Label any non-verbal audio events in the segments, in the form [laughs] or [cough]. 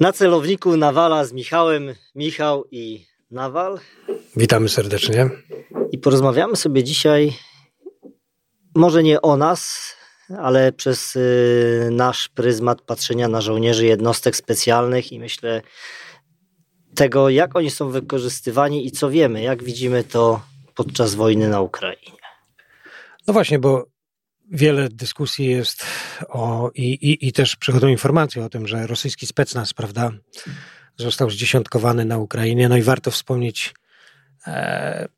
Na celowniku Nawala z Michałem, Michał i Nawal. Witamy serdecznie. I porozmawiamy sobie dzisiaj, może nie o nas, ale przez y, nasz pryzmat patrzenia na żołnierzy jednostek specjalnych i myślę tego, jak oni są wykorzystywani i co wiemy, jak widzimy to podczas wojny na Ukrainie. No właśnie, bo wiele dyskusji jest o, i, i, i też przychodzą informacje o tym, że rosyjski specnaz, prawda, został zdziesiątkowany na Ukrainie. No i warto wspomnieć, e,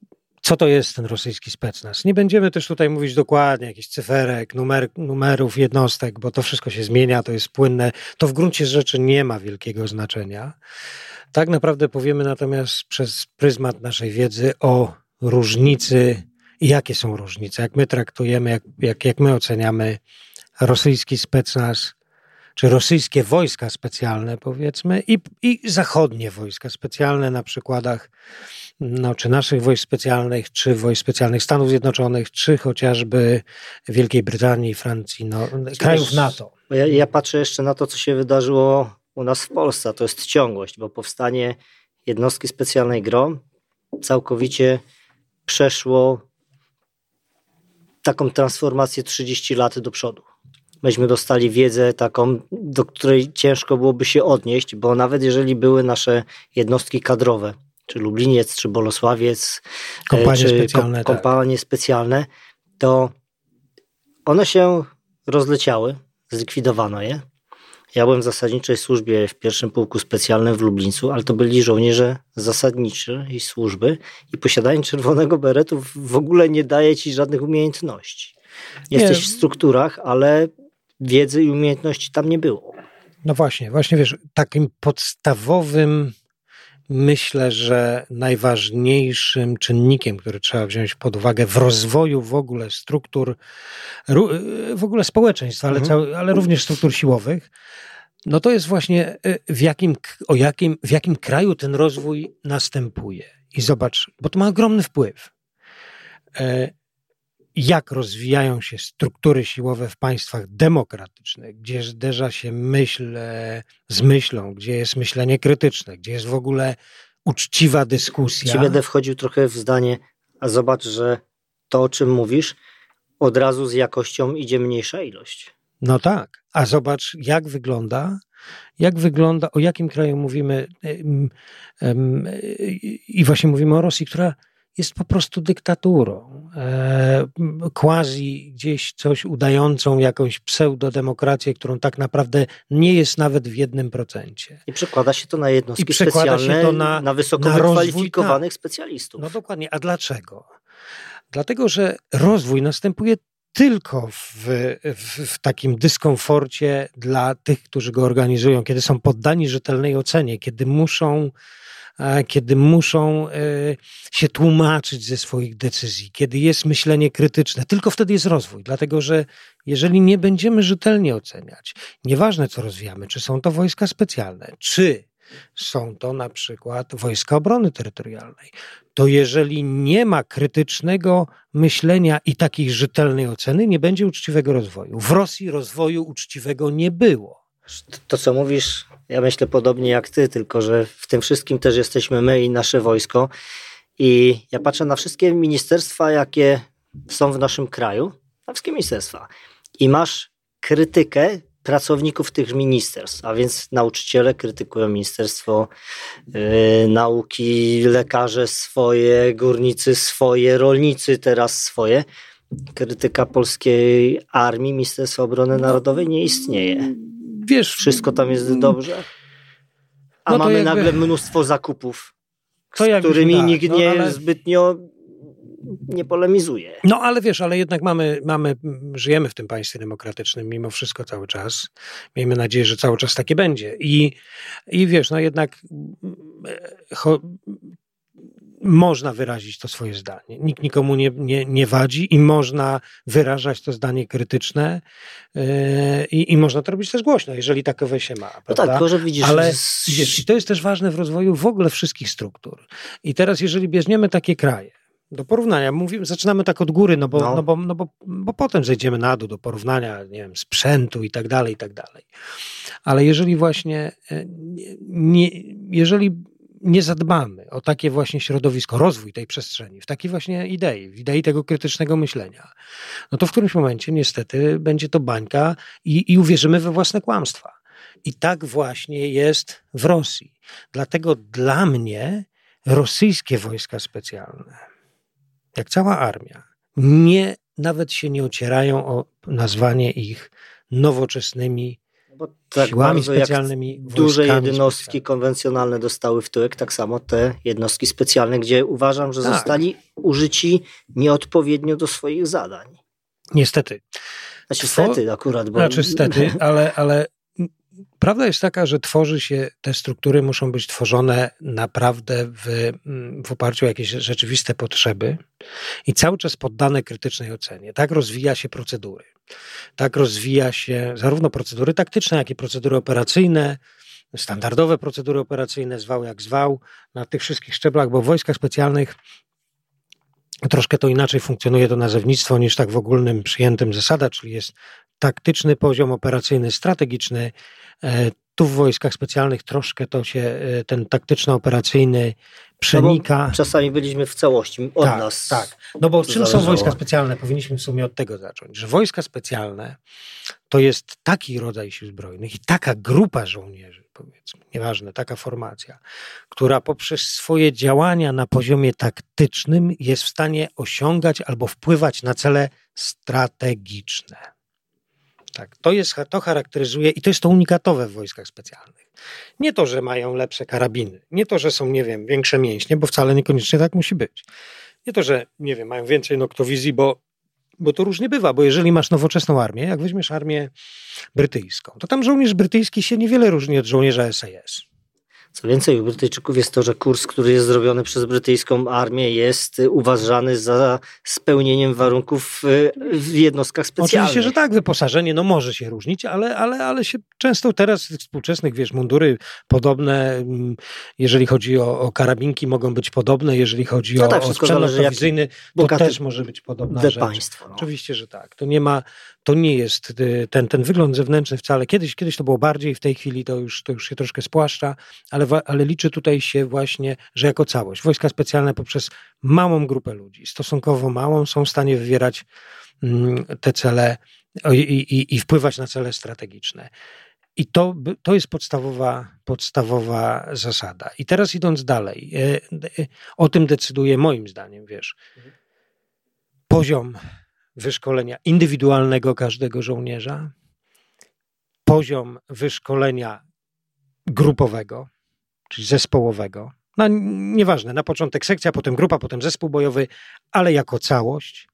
co to jest ten rosyjski specnaz. Nie będziemy też tutaj mówić dokładnie jakichś cyferek, numer, numerów, jednostek, bo to wszystko się zmienia, to jest płynne. To w gruncie rzeczy nie ma wielkiego znaczenia. Tak naprawdę powiemy natomiast przez pryzmat naszej wiedzy o różnicy jakie są różnice, jak my traktujemy, jak, jak, jak my oceniamy rosyjski specnaz, czy rosyjskie wojska specjalne, powiedzmy, i, i zachodnie wojska specjalne na przykładach no, czy naszych wojsk specjalnych, czy wojsk specjalnych Stanów Zjednoczonych, czy chociażby Wielkiej Brytanii, Francji, no, krajów NATO. Ja, ja patrzę jeszcze na to, co się wydarzyło u nas w Polsce. To jest ciągłość, bo powstanie jednostki specjalnej GROM całkowicie przeszło taką transformację 30 lat do przodu. Myśmy dostali wiedzę taką, do której ciężko byłoby się odnieść, bo nawet jeżeli były nasze jednostki kadrowe, czy Lubliniec, czy Bolesławiec, kompanie czy specjalne, kom, kompanie tak. specjalne, to one się rozleciały, zlikwidowano je. Ja byłem w zasadniczej służbie w pierwszym pułku specjalnym w Lublińcu, ale to byli żołnierze zasadniczej służby i posiadanie czerwonego beretu w ogóle nie daje ci żadnych umiejętności. Jesteś nie. w strukturach, ale wiedzy i umiejętności tam nie było. No właśnie, właśnie wiesz, takim podstawowym myślę, że najważniejszym czynnikiem, który trzeba wziąć pod uwagę w rozwoju w ogóle struktur, w ogóle społeczeństwa, ale, mhm. ale również struktur siłowych, no to jest właśnie y, w jakim, o jakim, w jakim kraju ten rozwój następuje. I zobacz, bo to ma ogromny wpływ. E, jak rozwijają się struktury siłowe w państwach demokratycznych, gdzie zderza się myśl e, z myślą, gdzie jest myślenie krytyczne, gdzie jest w ogóle uczciwa dyskusja. Ci będę wchodził trochę w zdanie, a zobacz, że to, o czym mówisz, od razu z jakością idzie mniejsza ilość. No tak, a zobacz, jak wygląda, jak wygląda, o jakim kraju mówimy, i właśnie mówimy o Rosji, która jest po prostu dyktaturą, e, quasi gdzieś coś udającą jakąś pseudodemokrację, którą tak naprawdę nie jest nawet w jednym procencie. I przekłada się to na jednostki specjalne, to na, na wysoko na wykwalifikowanych tak. specjalistów. No dokładnie, a dlaczego? Dlatego, że rozwój następuje tylko w, w, w, takim dyskomforcie dla tych, którzy go organizują, kiedy są poddani rzetelnej ocenie, kiedy muszą kiedy muszą e, się tłumaczyć ze swoich decyzji, kiedy jest myślenie krytyczne. Tylko wtedy jest rozwój, dlatego że jeżeli nie będziemy rzetelnie oceniać, nieważne co rozwijamy, czy są to wojska specjalne, czy są to na przykład wojska obrony terytorialnej, to jeżeli nie ma krytycznego myślenia i takiej rzetelnej oceny, nie będzie uczciwego rozwoju. W Rosji rozwoju uczciwego nie było. To, co mówisz, ja myślę podobnie jak ty, tylko że w tym wszystkim też jesteśmy my i nasze wojsko. I ja patrzę na wszystkie ministerstwa, jakie są w naszym kraju, na wszystkie ministerstwa. I masz krytykę pracowników tych ministerstw, a więc nauczyciele krytykują Ministerstwo yy, Nauki, lekarze swoje, górnicy swoje, rolnicy teraz swoje. Krytyka polskiej armii, Ministerstwa Obrony Narodowej nie istnieje wiesz, wszystko tam jest dobrze. A no mamy jakby, nagle mnóstwo zakupów, z którymi tak, nikt no, nie ale... zbytnio nie polemizuje. No ale wiesz, ale jednak mamy, mamy, żyjemy w tym państwie demokratycznym mimo wszystko cały czas. Miejmy nadzieję, że cały czas takie będzie. I, i wiesz, no jednak cho, można wyrazić to swoje zdanie. Nikt nikomu nie, nie, nie wadzi i można wyrażać to zdanie krytyczne yy, i, można to robić też głośno, jeżeli takowe się ma. Prawda? No tak, może widzisz. Ale widzisz, to jest też ważne w rozwoju w ogóle wszystkich struktur. I teraz, jeżeli bierzemy takie kraje, do porównania. Mówimy, zaczynamy tak od góry, no bo, no. no bo, no bo, bo potem zejdziemy na dół do porównania, nie wiem, sprzętu i tak dalej, i tak dalej. Ale jeżeli właśnie, e, nie, jeżeli nie zadbamy o takie właśnie środowisko, rozwój tej przestrzeni, w takiej właśnie idei, w idei tego krytycznego myślenia, no to w którymś momencie niestety będzie to bańka i, i uwierzymy we własne kłamstwa. I tak właśnie jest w Rosji. Dlatego dla mnie rosyjskie wojska specjalne, jak cała armia, nie, nawet się nie ocierają o nazwanie ich nowoczesnymi bo tak siłami specjalnymi. duże jednostki konwencjonalne dostały w tyłek, tak samo te jednostki specjalne, gdzie uważam, że tak. zostali użyci nieodpowiednio do swoich zadań. Niestety. Znaczy, stety akurat. Bo... Znaczy, stety, ale, ale Prawda jest taka, że tworzy się, te struktury muszą być tworzone naprawdę w, w oparciu o jakieś rzeczywiste potrzeby i cały czas poddane krytycznej ocenie. Tak rozwija się procedury. Tak rozwija się zarówno procedury taktyczne, jak i procedury operacyjne, standardowe procedury operacyjne, zwał jak zwał, na tych wszystkich szczeblach, bo w wojskach specjalnych troszkę to inaczej funkcjonuje to nazewnictwo niż tak w ogólnym przyjętym zasada, czyli jest taktyczny poziom operacyjny, strategiczny. E, tu w wojskach specjalnych troszkę to się e, ten taktyczno-operacyjny przenika. No czasami byliśmy w całości od tak, nas. Tak. No bo czym zależało. są wojska specjalne? Powinniśmy w sumie od tego zacząć, że wojska specjalne to jest taki rodzaj sił zbrojnych i taka grupa żołnierzy, powiedzmy, nieważne, taka formacja, która poprzez swoje działania na poziomie taktycznym jest w stanie osiągać albo wpływać na cele strategiczne. Tak, to, jest, to charakteryzuje i to jest to unikatowe w wojskach specjalnych. Nie to, że mają lepsze karabiny, nie to, że są, nie wiem, większe mięśnie, bo wcale niekoniecznie tak musi być. Nie to, że, nie wiem, mają więcej noktowizji, bo, bo to różnie bywa, bo jeżeli masz nowoczesną armię, jak weźmiesz armię brytyjską, to tam żołnierz brytyjski się niewiele różni od żołnierza SAS. Co więcej, u Brytyjczyków jest to, że kurs, który jest zrobiony przez brytyjską armię, jest uważany za spełnieniem warunków w jednostkach specjalnych. Oczywiście, że tak, wyposażenie no może się różnić, ale, ale, ale się często teraz współczesnych, wiesz, mundury podobne, mm, jeżeli chodzi o, o karabinki, mogą być podobne, jeżeli chodzi no tak, o, o sprzęt nowowizyjny, to też może być podobna rzecz. Państwo, no. Oczywiście, że tak. To nie ma, to nie jest y, ten, ten wygląd zewnętrzny wcale. Kiedyś, kiedyś to było bardziej, w tej chwili to już, to już się troszkę spłaszcza, ale, ale liczy tutaj się właśnie, że jako całość. Wojska specjalne poprzez małą grupę ludzi, stosunkowo małą, są w stanie wywierać mm, te cele i, i, i wpływać na cele strategiczne. I to, to jest podstawowa, podstawowa zasada. I teraz idąc dalej, e, e, o tym decyduje moim zdaniem, wiesz, poziom wyszkolenia indywidualnego każdego żołnierza, poziom wyszkolenia grupowego, czyli zespołowego. No nieważne, na początek sekcja, potem grupa, potem zespół bojowy, ale jako całość,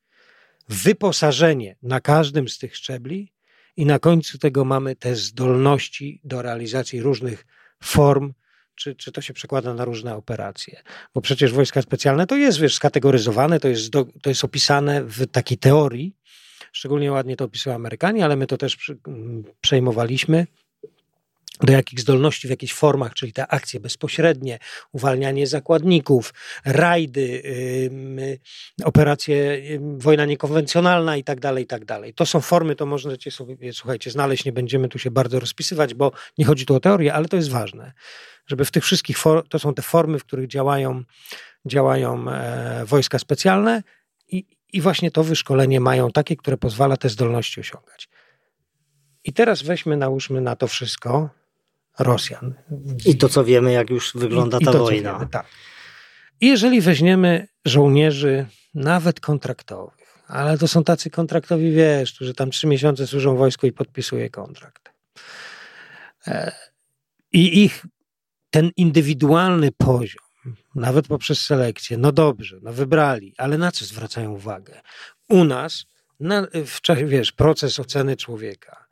wyposażenie na każdym z tych szczebli i na końcu tego mamy te zdolności do realizacji różnych form czy, czy to się przekłada na różne operacje. Bo przecież wojska specjalne to jest, wiesz, skategoryzowane, to jest, do, to jest opisane w takiej teorii. Szczególnie ładnie to opisują Amerykanie, ale my to też przy, przejmowaliśmy do jakich zdolności w jakichś formach, czyli te akcje bezpośrednie, uwalnianie zakładników, rajdy, yy, operacje yy, wojna niekonwencjonalna i tak dalej, i tak dalej. To są formy, to możecie sobie, słuchajcie, znaleźć, nie będziemy tu się bardzo rozpisywać, bo nie chodzi tu o teorię, ale to jest ważne, żeby w tych wszystkich, for, to są te formy, w których działają, działają e, wojska specjalne i, i właśnie to wyszkolenie mają takie, które pozwala te zdolności osiągać. I teraz weźmy, nałóżmy na to wszystko Rosjan. I to, co wiemy, jak już wygląda ta i to, wojna. Wiemy, tak. I jeżeli weźmiemy żołnierzy, nawet kontraktowych, ale to są tacy kontraktowi, wiesz, którzy tam trzy miesiące służą wojsku i podpisuje kontrakt. E, I ich ten indywidualny poziom, nawet poprzez selekcję, no dobrze, no wybrali, ale na co zwracają uwagę? U nas, na, w, wiesz, proces oceny człowieka,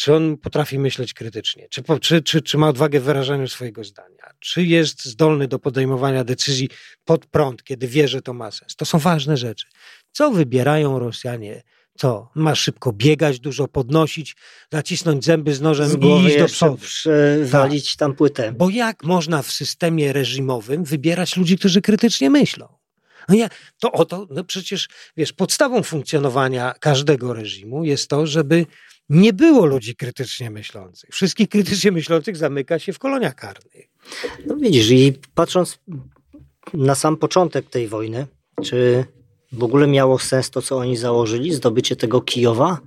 czy on potrafi myśleć krytycznie, czy, czy, czy, czy ma odwagę w wyrażaniu swojego zdania, czy jest zdolny do podejmowania decyzji pod prąd, kiedy wie, że to ma sens. To są ważne rzeczy. Co wybierają Rosjanie? Co? Ma szybko biegać, dużo podnosić, zacisnąć zęby z nożem z i iść do przodu. przewalić tak. tam płytę. Bo jak można w systemie reżimowym wybierać ludzi, którzy krytycznie myślą? No ja, to oto, no przecież, wiesz, podstawą funkcjonowania każdego reżimu jest to, żeby nie było ludzi krytycznie myślących. Wszystkich krytycznie myślących zamyka się w koloniach karnych. No widzisz, i patrząc na sam początek tej wojny, czy w ogóle miało sens to, co oni założyli, zdobycie tego Kijowa?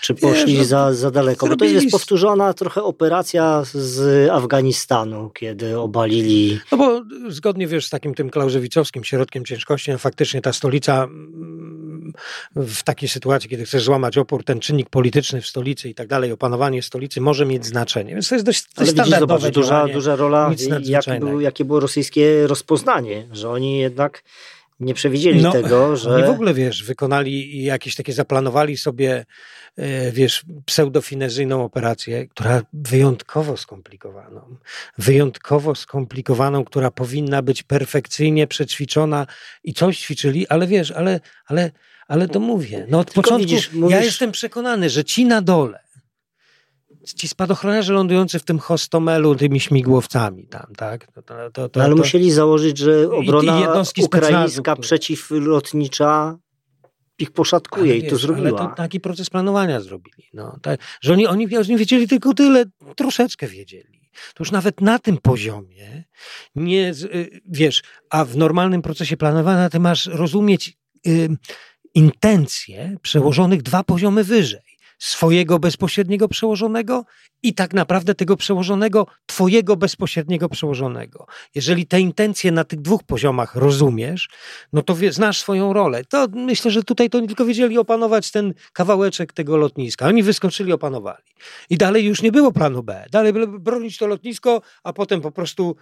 Czy poszli Wiesz, no, za, za daleko? Bo to jest powtórzona trochę operacja z Afganistanu, kiedy obalili. No bo zgodnie wiesz, z takim tym klauzewicowskim środkiem ciężkości, no faktycznie ta stolica mm, w takiej sytuacji, kiedy chcesz złamać opór, ten czynnik polityczny w stolicy i tak dalej, opanowanie stolicy może mieć znaczenie. Więc to jest dość, dość Ale widzisz, zobacz, duża, duża rola, jakie, był, jakie było rosyjskie rozpoznanie, że oni jednak nie przewidzieli no, tego, że. Oni w ogóle wiesz, wykonali jakieś takie, zaplanowali sobie, e, wiesz, pseudofinezyjną operację, która wyjątkowo skomplikowaną. Wyjątkowo skomplikowaną, która powinna być perfekcyjnie przećwiczona i coś ćwiczyli, ale wiesz, ale, ale, ale to mówię. No od Tylko początku widzisz, mówisz... ja jestem przekonany, że ci na dole ci spadochroniarze lądujący w tym hostomelu tymi śmigłowcami tam, tak? To, to, to, no, ale musieli założyć, że obrona ukraińska przeciwlotnicza ich poszatkuje ale i to zrobiła. Ale to taki proces planowania zrobili. No, tak, że oni, oni, oni wiedzieli tylko tyle, troszeczkę wiedzieli. To już nawet na tym poziomie nie, y, wiesz, a w normalnym procesie planowania ty masz rozumieć intencje przełożonych dwa poziomy wyżej swojego bezpośredniego przełożonego i tak naprawdę tego przełożonego, twojego bezpośredniego przełożonego. Jeżeli te intencje na tych dwóch poziomach rozumiesz, no to wie, znasz swoją rolę. To myślę, że tutaj to nie tylko wiedzieli opanować ten kawałeczek tego lotniska. Oni wyskoczyli, opanowali. I dalej już nie było planu B. Dalej bronić to lotnisko, a potem po prostu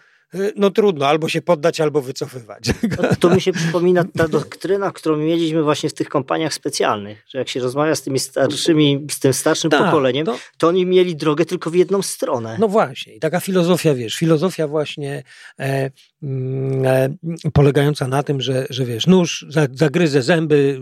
no trudno, albo się poddać, albo wycofywać. [laughs] No, to mi się przypomina ta doktryna, którą mieliśmy właśnie w tych kompaniach specjalnych, że jak się rozmawia z tymi starszymi, z tym starszym tak, pokoleniem, to... to... oni mieli drogę tylko w jedną stronę. No właśnie, i taka filozofia, wiesz, filozofia właśnie e, mm, e, polegająca na tym, że, że wiesz, nóż, zagryzę zęby,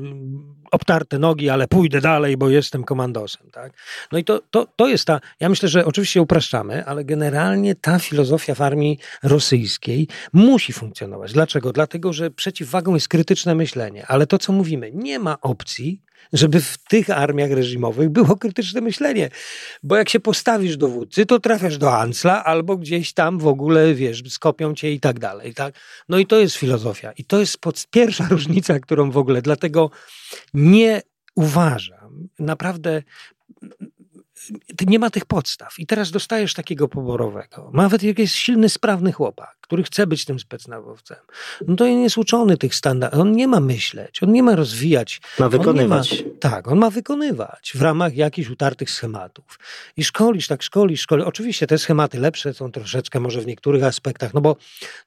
obtarte nogi, ale pójdę dalej, bo jestem komandosem. Tak? No i to, to, to jest ta, ja myślę, że oczywiście upraszczamy, ale generalnie ta filozofia w armii rosyjskiej musi funkcjonować. Dlaczego? Dlatego, że przeciwwagą jest krytyczne myślenie, ale to, co mówimy, nie ma opcji, żeby w tych armiach reżimowych było krytyczne myślenie. Bo jak się postawisz dowódcy, to trafiasz do Ancla albo gdzieś tam w ogóle, wiesz, skopią cię i tak dalej. Tak? No i to jest filozofia. I to jest pod, pierwsza [laughs] różnica, którą w ogóle, dlatego nie uważam, naprawdę nie ma tych podstaw. I teraz dostajesz takiego poborowego. Nawet jak jest silny, sprawny chłopak, który chce być tym specnazowcem, no to on jest uczony tych standardów. On nie ma myśleć, on nie ma rozwijać. Ma wykonywać. Ma, tak, on ma wykonywać w ramach jakichś utartych schematów. I szkolisz, tak szkolisz, szkolisz. Oczywiście te schematy lepsze są troszeczkę może w niektórych aspektach, no bo,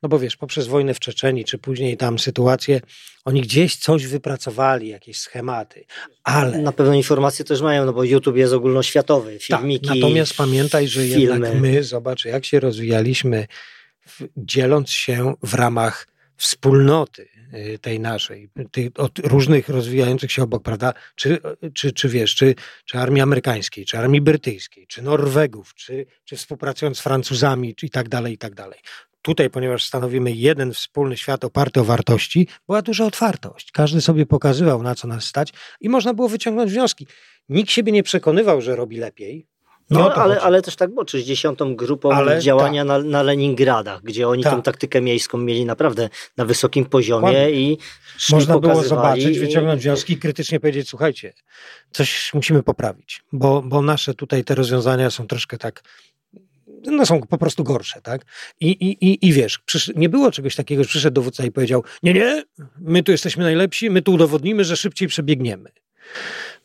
no bo wiesz, poprzez wojnę w Czeczeni, czy później tam sytuację, oni gdzieś coś wypracowali, jakieś schematy, ale... Na pewno informacje też mają, no bo YouTube jest ogólnoświatowy, tak, filmiki, tak, Natomiast pamiętaj, że filmy. jednak my, zobacz, jak się rozwijaliśmy, dzieląc się w ramach wspólnoty y, tej naszej, od różnych rozwijających się obok, prawda? Czy, czy, czy wiesz, czy, czy armii amerykańskiej, czy armii brytyjskiej, czy Norwegów, czy, czy współpracując z Francuzami, czy i tak dalej, i tak dalej tutaj, ponieważ stanowimy jeden wspólny świat oparty o wartości, była duża otwartość. Każdy sobie pokazywał, na co nas stać i można było wyciągnąć wnioski. Nikt siebie nie przekonywał, że robi lepiej. No, ale, ale też tak było 60. grupą ale, działania tak. na, na Leningradach, gdzie oni tak. tę taktykę miejską mieli naprawdę na wysokim poziomie Kładnie. i Można było zobaczyć, wyciągnąć wnioski i krytycznie powiedzieć, słuchajcie, coś musimy poprawić, bo, bo nasze tutaj te rozwiązania są troszkę tak no są po prostu gorsze, tak? I, i, i, i wiesz, nie było czegoś takiego, że przyszedł dowódca i powiedział, nie, nie, my tu jesteśmy najlepsi, my tu udowodnimy, że szybciej przebiegniemy.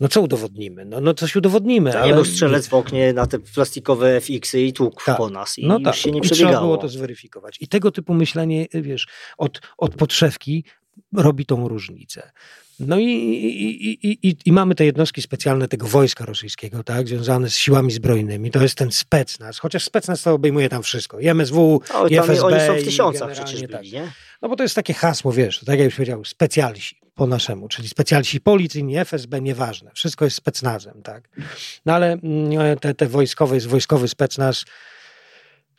No co udowodnimy? No, no coś udowodnimy. ale... Nie był strzelec w oknie na te plastikowe FX-y i tłuk tak. po nas i no tak. się nie przebiegało. I trzeba było to zweryfikować. I tego typu myślenie, wiesz, od, od podszewki robi tą różnicę. No i, i, i, i, mamy te jednostki specjalne tego wojska rosyjskiego, tak, związane z siłami zbrojnymi. To jest ten specnaz, chociaż specnaz to obejmuje tam wszystko. I MSW, no, i FSB. Oni są w tysiącach przecież byli, tak. nie? No bo to jest takie hasło, wiesz, tak jak już powiedział, specjalsi po naszemu, czyli specjalsi policyjni, FSB, nieważne. Wszystko jest specnazem, tak. No ale mm, te, te wojskowe, jest wojskowy specnaz,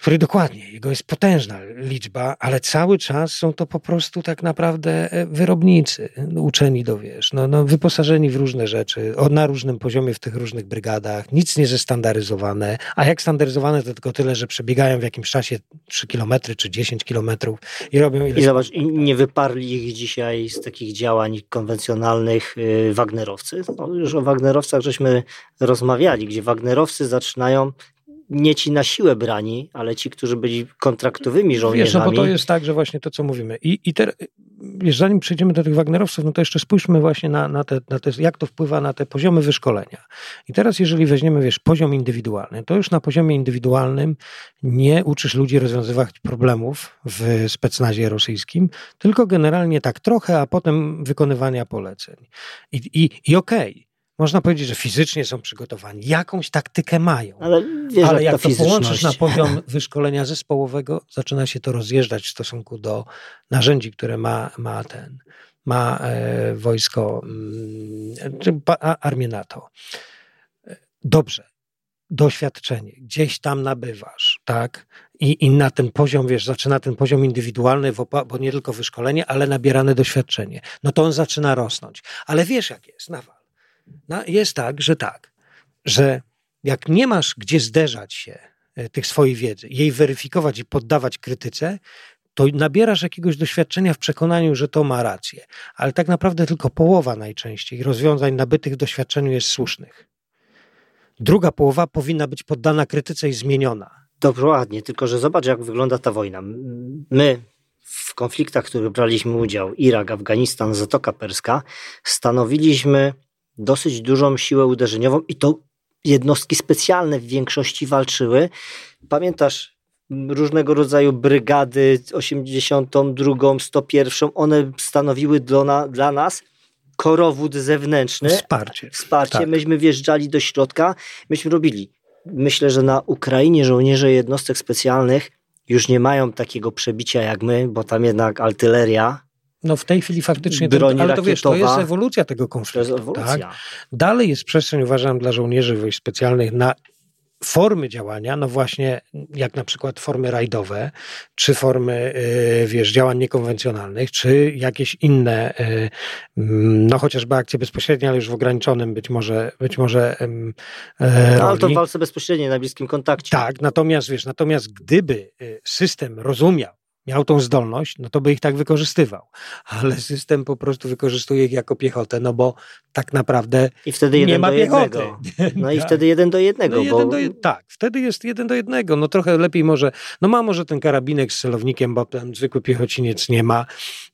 której dokładnie, jego jest potężna liczba, ale cały czas są to po prostu tak naprawdę e, wyrobnicy, uczeni do wiesz, no, no wyposażeni w różne rzeczy, na różnym poziomie w tych różnych brygadach, nic nie zestandaryzowane, a jak standaryzowane to tylko tyle, że przebiegają w jakimś czasie 3 km czy 10 km i robią. I zobacz, i nie wyparli ich dzisiaj z takich działań konwencjonalnych yy, Wagnerowcy. No, już o Wagnerowcach żeśmy rozmawiali, gdzie Wagnerowcy zaczynają nie ci na siłę brani, ale ci, którzy byli kontraktowymi żołnierzami. Wiesz, no bo to jest tak, że właśnie to, co mówimy. I, i wiesz, zanim przejdziemy do tych Wagnerowców, no to jeszcze spójrzmy właśnie na, na, te, na te, jak to wpływa na te poziomy wyszkolenia. I teraz, jeżeli weźmiemy, wiesz, poziom indywidualny, to już na poziomie indywidualnym nie uczysz ludzi rozwiązywać problemów w specnazie rosyjskim, tylko generalnie tak trochę, a potem wykonywania poleceń. I, i, i okej. Okay można powiedzieć, że fizycznie są przygotowani, jakąś taktykę mają. Ale, wiesz, Ale jak to połączysz na poziom [laughs] wyszkolenia zespołowego, zaczyna się to rozjeżdżać w stosunku do narzędzi, które ma, ma ten, ma e, wojsko, mm, czy armię NATO. Dobrze, doświadczenie, gdzieś tam nabywasz, tak? I, I na ten poziom, wiesz, zaczyna ten poziom indywidualny, bo nie tylko wyszkolenie, ale nabierane doświadczenie. No to on zaczyna rosnąć. Ale wiesz, jak jest, nawal no, jest tak, że tak, że jak nie masz gdzie zderzać się e, tych swojej wiedzy, jej weryfikować i poddawać krytyce, to nabierasz jakiegoś doświadczenia w przekonaniu, że to ma rację. Ale tak naprawdę tylko połowa najczęściej rozwiązań nabytych w doświadczeniu jest słusznych. Druga połowa powinna być poddana krytyce i zmieniona. Dokładnie, tylko że zobacz, jak wygląda ta wojna. My w konfliktach, w których braliśmy udział, Irak, Afganistan, Zatoka Perska, stanowiliśmy dosyć dużą siłę uderzeniową i to jednostki specjalne w większości walczyły. Pamiętasz różnego rodzaju brygady 82, 101, one stanowiły dla, dla nas korowód zewnętrzny. Wsparcie. Wsparcie. Tak. Myśmy wjeżdżali do środka, myśmy robili. Myślę, że na Ukrainie żołnierze jednostek specjalnych już nie mają takiego przebicia jak my, bo tam jednak artyleria no w tej chwili faktycznie, ten, ale rakietowa, to wiesz, to jest ewolucja tego konfliktu. Ewolucja. Tak? Dalej jest przestrzeń, uważam, dla żołnierzy wojsk specjalnych na formy działania, no właśnie jak na przykład formy rajdowe, czy formy, y, wiesz, działań niekonwencjonalnych, czy jakieś inne, y, mm, no chociażby akcje bezpośrednie, ale już w ograniczonym być może, być może e, no, ale to w walce bezpośredniej, na bliskim kontakcie. Tak, natomiast wiesz, natomiast gdyby y, system rozumiał, miał tą zdolność, no to by ich tak wykorzystywał. Ale system po prostu wykorzystuje ich jako piechotę, no bo tak naprawdę I wtedy jeden nie ma do piechoty. Jednego. [laughs] No i tak. wtedy jeden do jednego. No jeden bo... do tak, wtedy jest jeden do jednego. No trochę lepiej może, no ma może ten karabinek z celownikiem, bo ten zwykły piechociniec nie ma.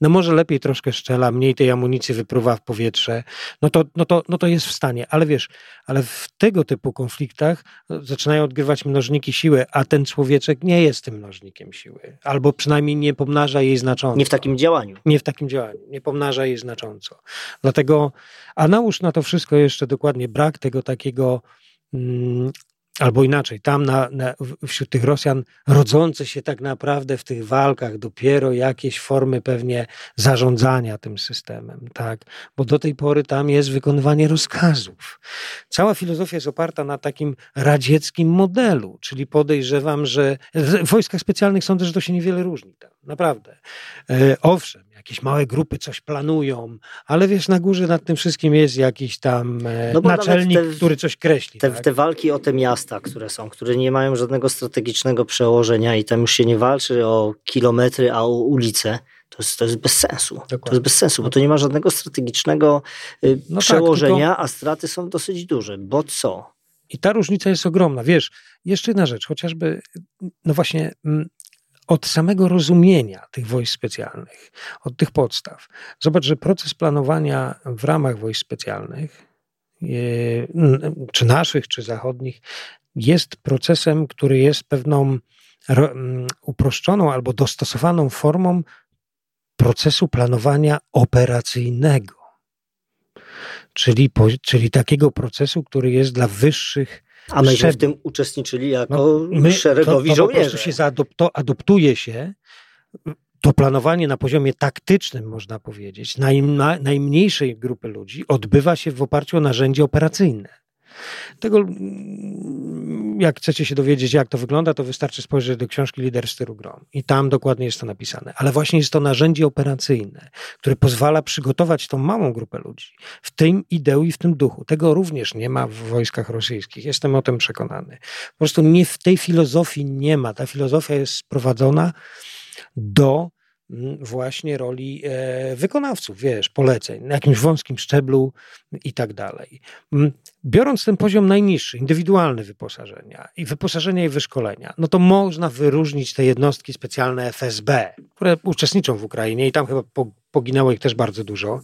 No może lepiej troszkę szczela, mniej tej amunicji wypruwa w powietrze. No to, no to, no to jest w stanie. Ale wiesz, ale w tego typu konfliktach zaczynają odgrywać mnożniki siły, a ten człowieczek nie jest tym mnożnikiem siły. Albo przynajmniej nie pomnaża jej znacząco. Nie w takim działaniu. Nie w takim działaniu. Nie pomnaża jej znacząco. Dlatego, a nałóż na to wszystko jeszcze dokładnie brak tego takiego mm, Albo inaczej, tam na, na, wśród tych Rosjan rodzące się tak naprawdę w tych walkach dopiero jakieś formy pewnie zarządzania tym systemem, tak? Bo do tej pory tam jest wykonywanie rozkazów. Cała filozofia jest oparta na takim radzieckim modelu, czyli podejrzewam, że w wojskach specjalnych sądzę, że to się niewiele różni tam, naprawdę. E, owszem, jakieś małe grupy coś planują, ale wiesz, na górze nad tym wszystkim jest jakiś tam e, no naczelnik, te, który coś kreśli. Te, tak? te walki o te miasta, które są, które nie mają żadnego strategicznego przełożenia i tam już się nie walczy o kilometry, a o ulice, to jest, to jest bez sensu. Dokładnie. To jest bez sensu, bo to nie ma żadnego strategicznego y, no tak, przełożenia, tak, tylko... a straty są dosyć duże. Bo co? I ta różnica jest ogromna. Wiesz, jeszcze jedna rzecz, chociażby, no właśnie, mm, od samego rozumienia tych wojsk specjalnych, od tych podstaw. Zobacz, że proces planowania w ramach wojsk specjalnych, e, czy naszych, czy zachodnich, jest procesem, który jest pewną uproszczoną albo dostosowaną formą procesu planowania operacyjnego. Czyli, czyli takiego procesu, który jest dla wyższych a myśmy w tym uczestniczyli jako no, my, szeregowi to, to żołnierze. Po prostu się zaadopto, adoptuje się to planowanie na poziomie taktycznym, można powiedzieć, naj, na, najmniejszej grupy ludzi odbywa się w oparciu o narzędzie operacyjne. Tego, mm, jak chcecie się dowiedzieć, jak to wygląda, to wystarczy spojrzeć do książki Lider stylu grom. I tam dokładnie jest to napisane. Ale właśnie jest to narzędzie operacyjne, które pozwala przygotować tą małą grupę ludzi w tym ideu i w tym duchu. Tego również nie ma w wojskach rosyjskich. Jestem o tym przekonany. Po prostu nie w tej filozofii nie ma. Ta filozofia jest sprowadzona do właśnie roli e, wykonawców, wiesz, poleceń, na jakimś wąskim szczeblu i tak dalej. Biorąc ten poziom najniższy, indywidualny wyposażenia i wyposażenia i wyszkolenia, no to można wyróżnić te jednostki specjalne FSB, które uczestniczą w Ukrainie i tam chyba poginęło ich też bardzo dużo.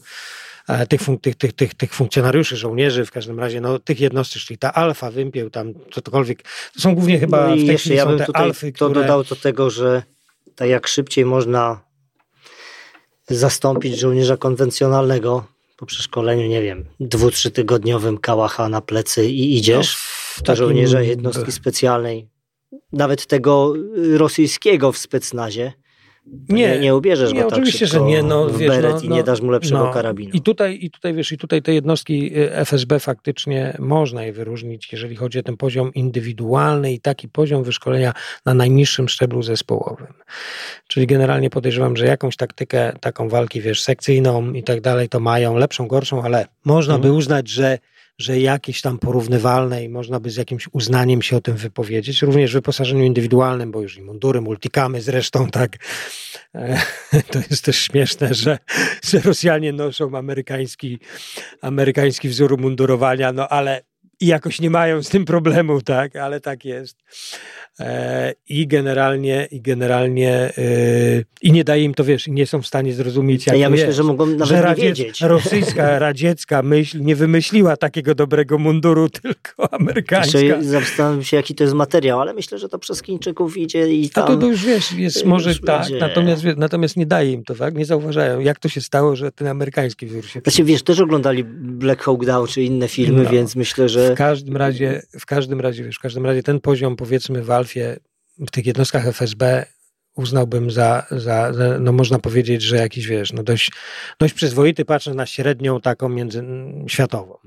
E, tych, tych, tych, tych, tych funkcjonariuszy, żołnierzy, w każdym razie, no, tych jednostek, czyli ta alfa, wympieł tam, cokolwiek, to są głównie chyba no i w tej jeszcze ja bym tutaj alfy, to które... dodał do tego, że tak jak szybciej można zastąpić żołnierza konwencjonalnego po przeszkoleniu, nie wiem, dwu, tygodniowym kałacha na plecy i idziesz no, do żołnierza jednostki specjalnej, nawet tego rosyjskiego w specnazie, nie, nie ubierzesz nie, go tak oczywiście, że nie. No, wiesz, beret no, i nie no, dasz mu lepszego no, karabinu. I tutaj, I tutaj, wiesz, i tutaj te jednostki y, FSB faktycznie można je wyróżnić, jeżeli chodzi o ten poziom indywidualny i taki poziom wyszkolenia na najniższym szczeblu zespołowym. Czyli generalnie podejrzewam, że jakąś taktykę taką walki, wiesz, sekcyjną i tak dalej, to mają lepszą, gorszą, ale można hmm. by uznać, że że jakieś tam porównywalne i można by z jakimś uznaniem się o tym wypowiedzieć. Również w wyposażeniu indywidualnym, bo już i mundury, multikamy zresztą tak. E, [laughs] to jest też śmieszne, że, że Rosjanie noszą amerykański, amerykański wzór mundurowania, no ale i jakoś nie mają z tym problemu, tak, ale tak jest. E, I generalnie, i generalnie, e, i nie daje im to, wiesz, i nie są w stanie zrozumieć, jak Ja myślę, jest, że mogą nawet że radziec, wiedzieć. Rosyjska, [laughs] radziecka myśl nie wymyśliła takiego dobrego munduru, [laughs] tylko amerykańska. Jeszcze zastanawiam się, jaki to jest materiał, ale myślę, że to przez Chińczyków idzie i tam... A to, to już, wiesz, jest może tak, natomiast, natomiast nie daje im to, tak, nie zauważają, jak to się stało, że ten amerykański wzór się... Znaczy, wiesz, też oglądali Black Hawk Down czy inne filmy, no. więc myślę, że w każdym razie, w każdym razie, wiesz, w każdym razie ten poziom powiedzmy w Alfie, w tych jednostkach FSB uznałbym za, za, no można powiedzieć, że jakiś, wiesz, no dość, dość przyzwoity, patrzę na średnią taką międzyświatową.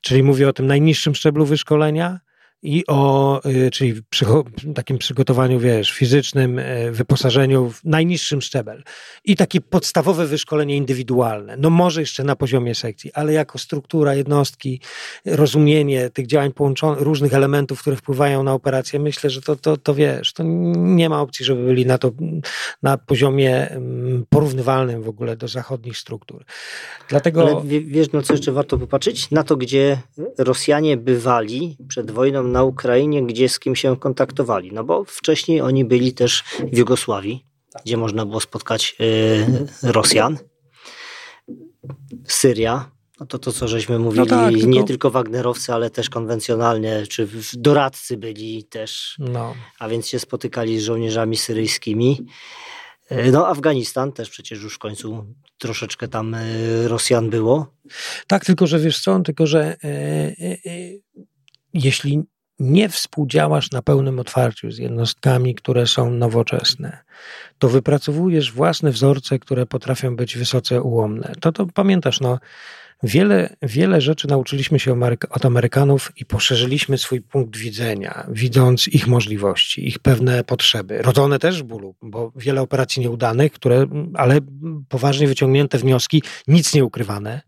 Czyli mówię o tym najniższym szczeblu wyszkolenia, i o, y, czyli przy, takim przygotowaniu, wiesz, fizycznym, y, wyposażeniu w najniższym szczebel i takie podstawowe wyszkolenie indywidualne. No może jeszcze na poziomie sekcji, ale jako struktura jednostki, rozumienie tych działań połączonych, różnych elementów, które wpływają na operację, myślę, że to, to, to wiesz, to nie ma opcji, żeby byli na to, na poziomie mm, porównywalnym w ogóle do zachodnich struktur. Dlatego... Ale wiesz, no co jeszcze warto popatrzeć? Na to, gdzie Rosjanie bywali przed wojną na Ukrainie, gdzie z kim się kontaktowali. No bo wcześniej oni byli też w Jugosławii, gdzie można było spotkać y, Rosjan. Syria, no to to, co żeśmy mówili, no tak, tylko... nie tylko Wagnerowcy, ale też konwencjonalnie, czy doradcy byli też, no. a więc się spotykali z żołnierzami syryjskimi. Y, no, Afganistan też przecież już w końcu troszeczkę tam y, Rosjan było. Tak, tylko że wiesz co, tylko że e, e, e, jeśli nie współdziałasz na pełnym otwarciu z jednostkami, które są nowoczesne, to wypracowujesz własne wzorce, które potrafią być wysoce ułomne. To, to pamiętasz, no, Wiele, wiele rzeczy nauczyliśmy się od Amerykanów i poszerzyliśmy swój punkt widzenia, widząc ich możliwości, ich pewne potrzeby, rodzone też bólu, bo wiele operacji nieudanych, które, ale poważnie wyciągnięte wnioski, nic nie ukrywane,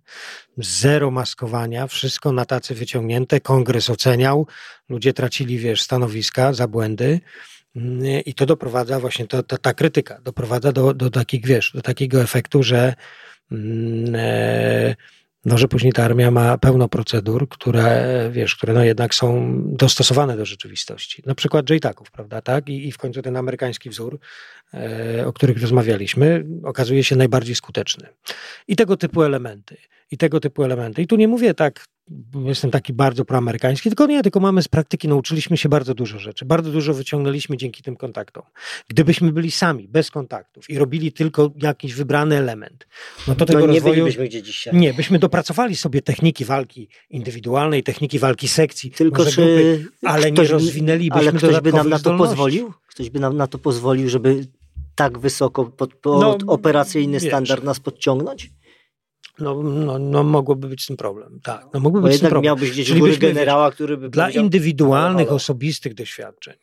zero maskowania, wszystko na tacy wyciągnięte, kongres oceniał, ludzie tracili, wiesz, stanowiska za błędy. I to doprowadza właśnie, to, to, ta krytyka doprowadza do, do takich, wiesz, do takiego efektu, że mm, e, no, że później ta armia ma pełno procedur, które, wiesz, które no jednak są dostosowane do rzeczywistości. Na przykład JTAGów, prawda, tak? I, I w końcu ten amerykański wzór, e, o których rozmawialiśmy, okazuje się najbardziej skuteczny. I tego typu elementy i tego typu elementy. I tu nie mówię tak, jestem taki bardzo proamerykański, tylko nie, tylko mamy z praktyki, nauczyliśmy się bardzo dużo rzeczy. Bardzo dużo wyciągnęliśmy dzięki tym kontaktom. Gdybyśmy byli sami, bez kontaktów i robili tylko jakiś wybrany element, no to tego no nie rozwoju... bylibyśmy gdzie dzisiaj. Nie, byśmy dopracowali sobie techniki walki indywidualnej, techniki walki sekcji, tylko czy... Grupy, ale ktoś, nie rozwinęlibyśmy Ale ktoś by nam na to zdolności. pozwolił? Ktoś by nam na to pozwolił, żeby tak wysoko pod, pod no, operacyjny wiesz, standard nas podciągnąć? No, no, no mogłoby być z tym problem, tak. No mogłoby Bo być z tym problem. miałbyś gdzieś Czyli byśmy, generała, który by Dla indywidualnych, osobistych doświadczeń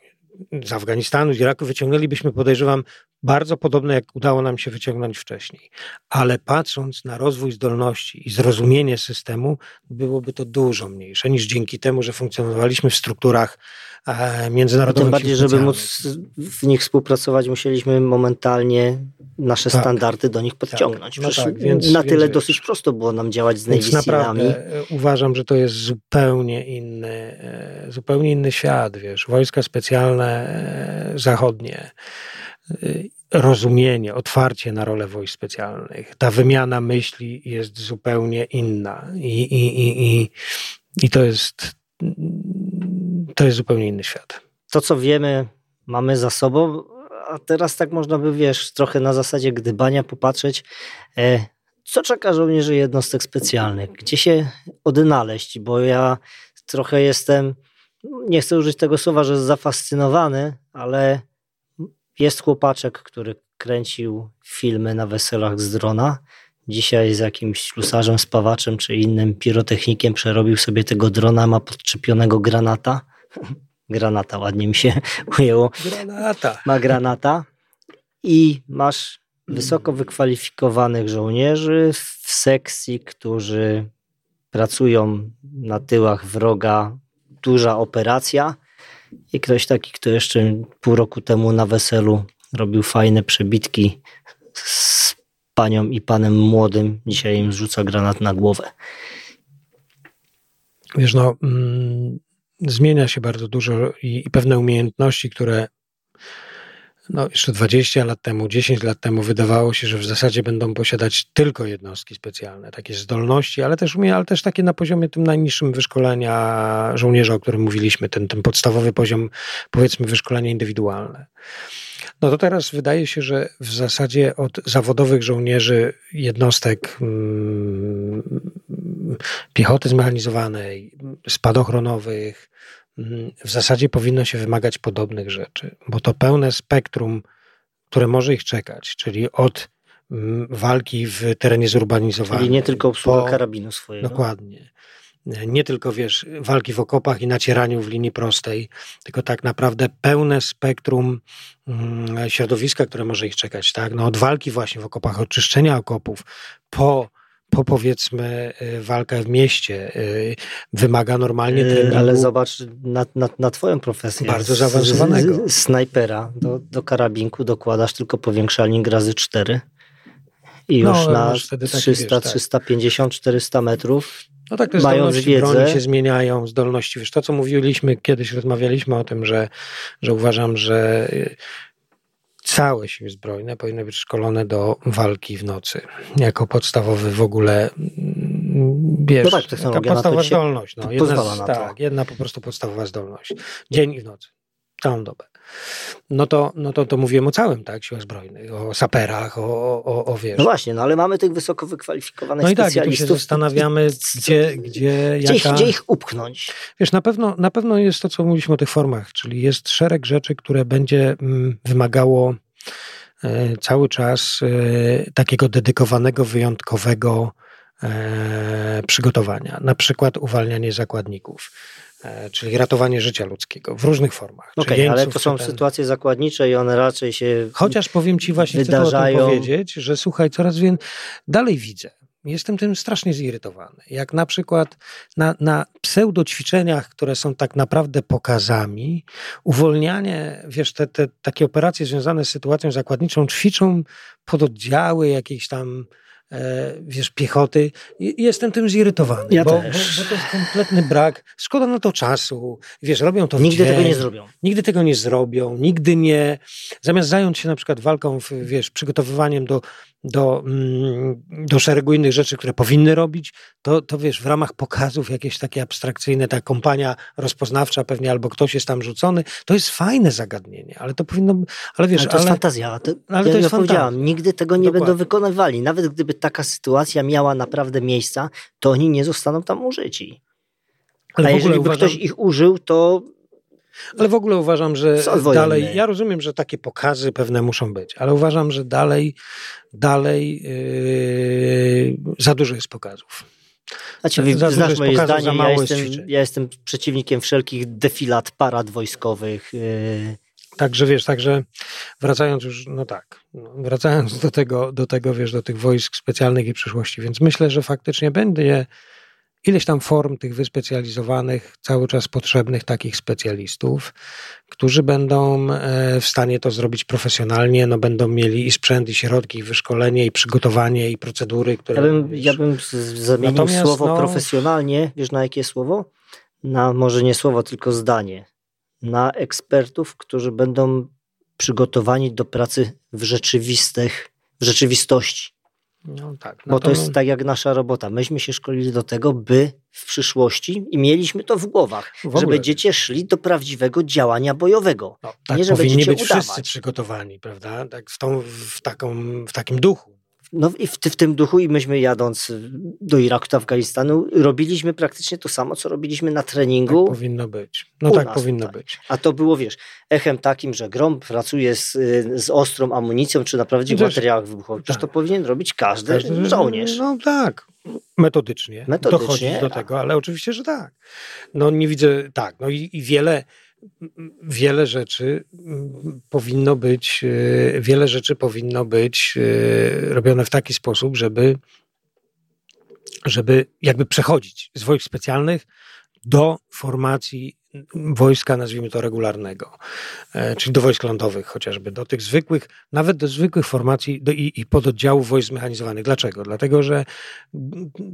z Afganistanu, z Iraku wyciągnęlibyśmy, podejrzewam, bardzo podobne, jak udało nam się wyciągnąć wcześniej. Ale patrząc na rozwój zdolności i zrozumienie systemu, byłoby to dużo mniejsze niż dzięki temu, że funkcjonowaliśmy w strukturach e, międzynarodowych. Tym bardziej, żeby móc w nich współpracować, musieliśmy momentalnie nasze Tak. standardy do nich podciągnąć. No Przecież tak, więc- na tyle więc dosyć prosto było nam działać z Navy Sealami. naprawdę e, uważam, że to jest zupełnie inny, e, zupełnie inny świat, wiesz. Wojska specjalne e, zachodnie, e, rozumienie, otwarcie na rolę wojsk specjalnych, ta wymiana myśli jest zupełnie inna i, i, i, i, i to jest to jest zupełnie inny świat. To, co wiemy, mamy za sobą, a teraz tak można by, wiesz, trochę na zasadzie gdybania popatrzeć, e, co czeka żołnierzy jednostek specjalnych, gdzie się odnaleźć, bo ja trochę jestem, nie chcę użyć tego słowa, że zafascynowany, ale jest chłopaczek, który kręcił filmy na weselach z drona. Dzisiaj z jakimś ślusarzem, spawaczem czy innym pirotechnikiem przerobił sobie tego drona, ma podczepionego granata. [laughs] Granata, ładnie mi się [laughs] ujęło. Granata. Ma granata i masz wysoko wykwalifikowanych żołnierzy w sekcji, którzy pracują na tyłach wroga. Duża operacja. I ktoś taki, kto jeszcze pół roku temu na weselu robił fajne przebitki z panią i panem młodym, dzisiaj im zrzuca granat na głowę. Wiesz, no, mm, zmienia się bardzo dużo i, i pewne umiejętności, które no, jeszcze 20 lat temu, 10 lat temu wydawało się, że w zasadzie będą posiadać tylko jednostki specjalne, takie zdolności, ale też, ale też takie na poziomie tym najniższym wyszkolenia żołnierza, o którym mówiliśmy, ten, ten podstawowy poziom, powiedzmy, wyszkolenia indywidualne. No to teraz wydaje się, że w zasadzie od zawodowych żołnierzy jednostek mm, piechoty zmechanizowanej, spadochronowych, w zasadzie powinno się wymagać podobnych rzeczy, bo to pełne spektrum, które może ich czekać, czyli od mm, walki w terenie zurbanizowanym. Czyli nie tylko obsługa po- karabinu swojego. Dokładnie. Nie tylko, wiesz, walki w okopach i nacieraniu w linii prostej, tylko tak naprawdę pełne spektrum mm, środowiska, które może ich czekać, tak? No od walki właśnie w okopach, od czyszczenia okopów, po, po powiedzmy y, walkę w mieście, y, wymaga normalnie Yy, treningu. Ale zobacz na, na, na twoją profesję. Bardzo zaawansowanego. z- z- Snajpera do, do karabinku dokładasz tylko powiększalnik razy 4 i już No, na masz wtedy taki, 300, wiesz, tak. 350, 400 metrów. No tak, te zdolności wiedzę- broni się zmieniają, zdolności, wiesz, to co mówiliśmy, kiedyś rozmawialiśmy o tym, że, że uważam, że y, całe siły zbrojne powinny być szkolone do walki w nocy, jako podstawowy w ogóle, mm, wiesz, No tak, technologia podstawowa zdolność. No, jedna, tak, jedna po prostu podstawowa zdolność. Dzień i w nocy, całą dobę. No to, no to, to mówiłem o całym, tak, siłach zbrojnych, o saperach, o, o, o wiesz, No właśnie, no ale mamy tych wysoko wykwalifikowanych no i tak, i się zastanawiamy, gdzie, gdzie, Gdzie ich, jaka... gdzie ich upchnąć? Wiesz, na pewno, na pewno jest to, co mówiliśmy o tych formach, czyli jest szereg rzeczy, które będzie mm, wymagało e, cały czas e, takiego dedykowanego, wyjątkowego e, przygotowania. Na przykład uwalnianie zakładników, czyli ratowanie życia ludzkiego w różnych formach. Okej, ale jeńców, to są ten- sytuacje zakładnicze i one raczej się Chociaż powiem ci właśnie, chcę tu o wydarzają- tym powiedzieć, że słuchaj, coraz więcej, dalej widzę, jestem tym strasznie zirytowany. Jak na przykład na, na pseudoćwiczeniach, które są tak naprawdę pokazami, uwolnianie, wiesz, te, te takie operacje związane z sytuacją zakładniczą ćwiczą pododdziały jakiejś tam e, wiesz, piechoty. I- Jestem tym zirytowany, Ja bo, bo, też. bo to jest kompletny brak. Szkoda na to czasu. Wiesz, robią to nigdy tego dzień. nie zrobią. Nigdy tego nie zrobią, nigdy nie. Zamiast zająć się na przykład walką, w, wiesz, przygotowywaniem do, do, mm, do szeregu innych rzeczy, które powinny robić, to, to wiesz, w ramach pokazów jakieś takie abstrakcyjne, ta kompania rozpoznawcza pewnie, albo ktoś jest tam rzucony, to jest fajne zagadnienie, ale to powinno, ale wiesz, ale to jest ale, fantazja. To, ale ja, to jest ja powiedziałam, nigdy tego nie Dokładnie. będą wykonywali. Nawet gdyby taka sytuacja miała naprawdę miejsca, to oni nie zostaną tam użyci. ale jeżeli by uważam, ktoś ich użył, to Ale w ogóle uważam, że dalej, ja rozumiem, że takie pokazy pewne muszą być, ale uważam, że dalej, dalej yy, za dużo jest pokazów. Znaczy, za, znasz moje zdanie, ja jestem, ja jestem, przeciwnikiem wszelkich defilat parad wojskowych. Yy. Także wiesz, także wracając już, no tak, no, wracając do tego, do tego, wiesz, do tych wojsk specjalnych i przyszłości, więc myślę, że faktycznie będzie ileś tam form tych wyspecjalizowanych, cały czas potrzebnych takich specjalistów, którzy będą e, w stanie to zrobić profesjonalnie, no będą mieli i sprzęt, i środki, i wyszkolenie, i przygotowanie, i procedury, które... Ja bym, ja bym zamienił Natomiast, słowo no... profesjonalnie, wiesz na jakie słowo? Na może nie słowo, tylko zdanie. Na ekspertów, którzy będą przygotowani do pracy w rzeczywistych, w rzeczywistości. No tak. Bo to jest tak jak nasza robota. Myśmy się szkolili do tego, by w przyszłości i mieliśmy to w głowach, w że będziecie szli do prawdziwego działania bojowego. No, tak nie, że powinni być udawać. wszyscy przygotowani, prawda? Tak w, tą, w, taką, w takim duchu. No i w, w, tym duchu i myśmy jadąc do Iraku, do Afganistanu, robiliśmy praktycznie to samo, co robiliśmy na treningu. Tak powinno być. No tak nas, powinno tak. być. A to było, wiesz, echem takim, że Grom pracuje z, z ostrą amunicją, czy na prawdziwych no materiałach wybuchowych. Przecież tak. to powinien robić każdy, każdy żołnierz. No tak, metodycznie, metodycznie dochodzić do tego, ale oczywiście, że tak. No nie widzę, tak, no i, i wiele wiele rzeczy mm, powinno być, e, wiele rzeczy powinno być e, robione w taki sposób, żeby, żeby jakby przechodzić z wojsk specjalnych do formacji wojska, nazwijmy to regularnego, e, czyli do wojsk lądowych chociażby, do tych zwykłych, nawet do zwykłych formacji do, i, i pododdziałów wojsk zmechanizowanych. Dlaczego? Dlatego, że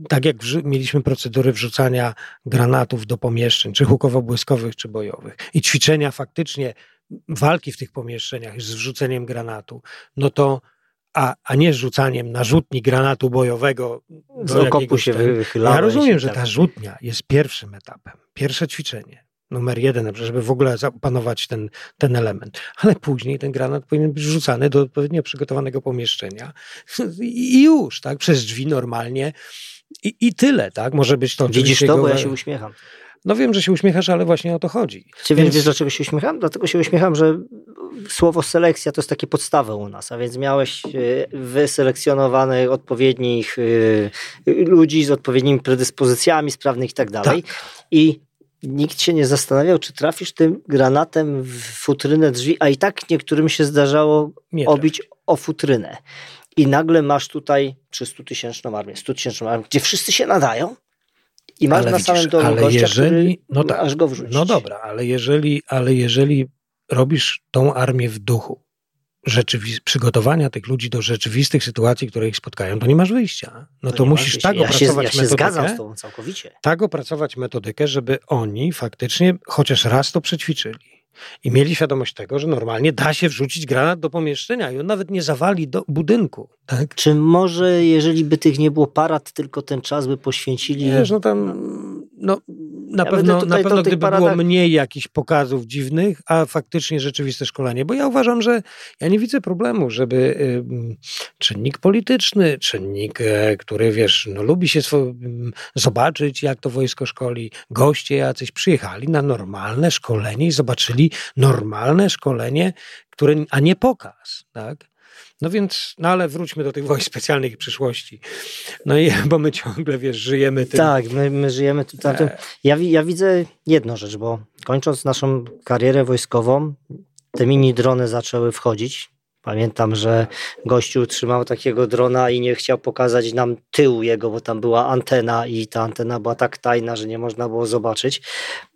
tak jak mieliśmy procedury wrzucania granatów do pomieszczeń, czy hukowo-błyskowych, czy bojowych i ćwiczenia faktycznie walki w tych pomieszczeniach z wrzuceniem granatu, no to a, a nie rzucaniem na rzutni granatu bojowego. Z okopu się wychylałeś. Ja rozumiem, że ta rzutnia jest pierwszym etapem, pierwsze ćwiczenie numer jeden, żeby w ogóle zapanować ten, ten element. Ale później ten granat powinien być rzucany do odpowiednio przygotowanego pomieszczenia [laughs] i już, tak, przez drzwi normalnie i, i tyle, tak, może być to... Widzisz to, bo ja się uśmiecham. No wiem, że się uśmiechasz, ale właśnie o to chodzi. Czy więc... wiesz, dlaczego się uśmiecham? Dlatego się uśmiecham, że słowo selekcja to jest takie podstawy u nas, a więc miałeś e, wyselekcjonowanych odpowiednich e, ludzi z odpowiednimi predyspozycjami sprawnych i tak dalej. Tak. I nikt się nie zastanawiał, czy trafisz tym granatem w futrynę drzwi, a i tak niektórym się zdarzało nie obić o futrynę. I nagle masz tutaj 300 tysięczną armię, 100 tysięczną armię, gdzie wszyscy się nadają i masz ale na widzisz, samym dole ale gościa, jeżeli, no tak, aż go wrzucić. No dobra, ale jeżeli, ale jeżeli robisz tą armię w duchu, rzeczywi- przygotowania tych ludzi do rzeczywistych sytuacji, które ich spotkają, to nie masz wyjścia. No to, to musisz tak opracować ja się, ja się metodykę. zgadzam z tobą całkowicie. Tak opracować metodykę, żeby oni faktycznie chociaż raz to przećwiczyli i mieli świadomość tego, że normalnie da się wrzucić granat do pomieszczenia i on nawet nie zawali do budynku. Tak? Czy może, jeżeli by tych nie było parad, tylko ten czas by poświęcili... Wiesz, no tam, no, na ja pewno, na pewno gdyby paradach... było mniej jakichś pokazów dziwnych, a faktycznie rzeczywiste szkolenie, bo ja uważam, że ja nie widzę problemu, żeby y, czynnik polityczny, czynnik, y, który wiesz, no, lubi się swo- zobaczyć, jak to wojsko szkoli, goście jacyś przyjechali na normalne szkolenie i zobaczyli, normalne szkolenie, które, a nie pokaz, tak? No więc, no ale wróćmy do tych wojsk [laughs] specjalnych i przyszłości. No i, [laughs] bo my ciągle, wiesz, żyjemy tym. Tak, my, my żyjemy tym. E... Ja, ja widzę jedną rzecz, bo kończąc naszą karierę wojskową, te mini drony zaczęły wchodzić. Pamiętam, że gościu trzymał takiego drona i nie chciał pokazać nam tyłu jego, bo tam była antena i ta antena była tak tajna, że nie można było zobaczyć.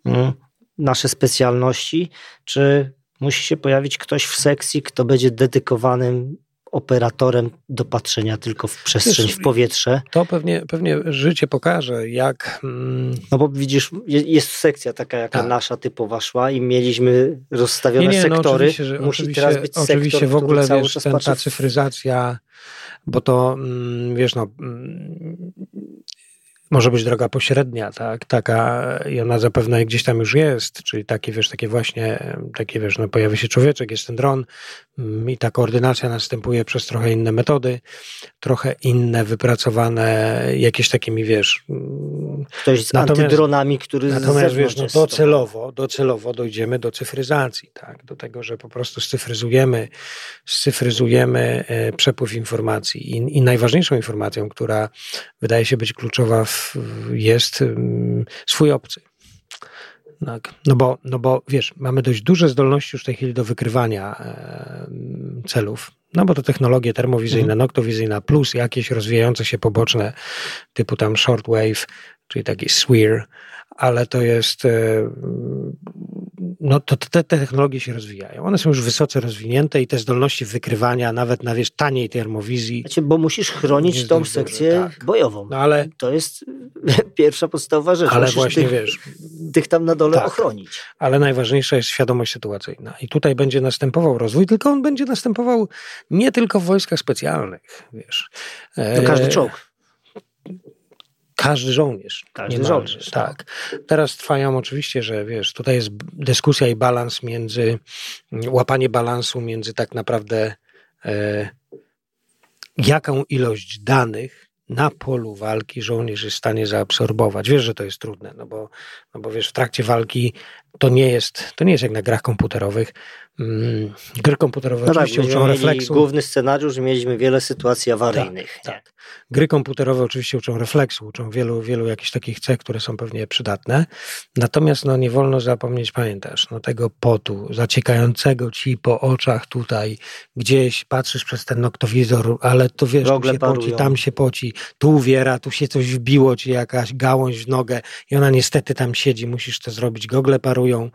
Mm nasze specjalności, czy musi się pojawić ktoś w sekcji, kto będzie dedykowanym operatorem do patrzenia tylko w przestrzeń, w powietrze. To pewnie, pewnie życie pokaże, jak... Mm... No bo widzisz, jest sekcja taka, jaka tak. nasza typowa szła i mieliśmy rozstawione nie, nie, no sektory. No że, Musi teraz być oczywiście sektor, w ogóle wiesz, ten, ta cyfryzacja, bo to, mm, wiesz, no, mm, może być droga pośrednia, tak, taka i ona zapewne gdzieś tam już jest, czyli takie, wiesz, takie właśnie, takie, wiesz, no pojawia się człowieczek, jest ten dron, i ta koordynacja następuje przez trochę inne metody, trochę inne wypracowane jakieś takimi, wiesz... Mm, Ktoś z natomiast, antydronami, który Natomiast wiesz, no docelowo, docelowo dojdziemy do cyfryzacji, tak? do tego, że po prostu scyfryzujemy, scyfryzujemy e, przepływ informacji I, i najważniejszą informacją, która wydaje się być kluczowa w, jest mm, swój obcy. Tak. No, bo, no bo wiesz, mamy dość duże zdolności już w tej chwili do wykrywania e, celów. No bo to technologie termowizyjne, mhm. noktowizyjne, plus jakieś rozwijające się poboczne, typu tam shortwave, czyli taki SWIR, ale to jest, e, no to te, te, technologie się rozwijają. One są już wysoce rozwinięte i te zdolności wykrywania nawet na wiesz, taniej termowizji. Znaczy, bo musisz chronić tą sekcję tak. bojową. No ale to jest [laughs] pierwsza podstawowa rzecz. Ale musisz właśnie tych, wiesz, tych tam na dole tak, ochronić. Ale najważniejsza jest świadomość sytuacyjna. I tutaj będzie następował rozwój, tylko on będzie następował nie tylko w wojskach specjalnych, wiesz. To każdy e, czołg. Każdy żołnierz. Każdy żołnierz. Tak. tak. Teraz trwają oczywiście, że wiesz, tutaj jest dyskusja i balans między, łapanie balansu między tak naprawdę e, jaką ilość danych na polu walki żołnierz jest w stanie zaabsorbować. Wiesz, że to jest trudne, no bo, no bo wiesz, w trakcie walki to nie jest, to nie jest jak na grach komputerowych. Mm, gry komputerowe no tak, oczywiście tak, uczą refleksu. Główny scenariusz, mieliśmy wiele sytuacji awaryjnych. Tak, tak. Gry komputerowe oczywiście uczą refleksu, uczą wielu, wielu jakichś takich cech, które są pewnie przydatne. Natomiast no, nie wolno zapomnieć, pamiętasz, no, tego potu zaciekającego ci po oczach tutaj, gdzieś patrzysz przez ten noktowizor, ale to wiesz, tu się parują. poci, tam się poci, tu uwiera, tu się coś wbiło, ci jakaś gałąź w nogę i ona niestety tam siedzi, musisz to zrobić, gogle parują,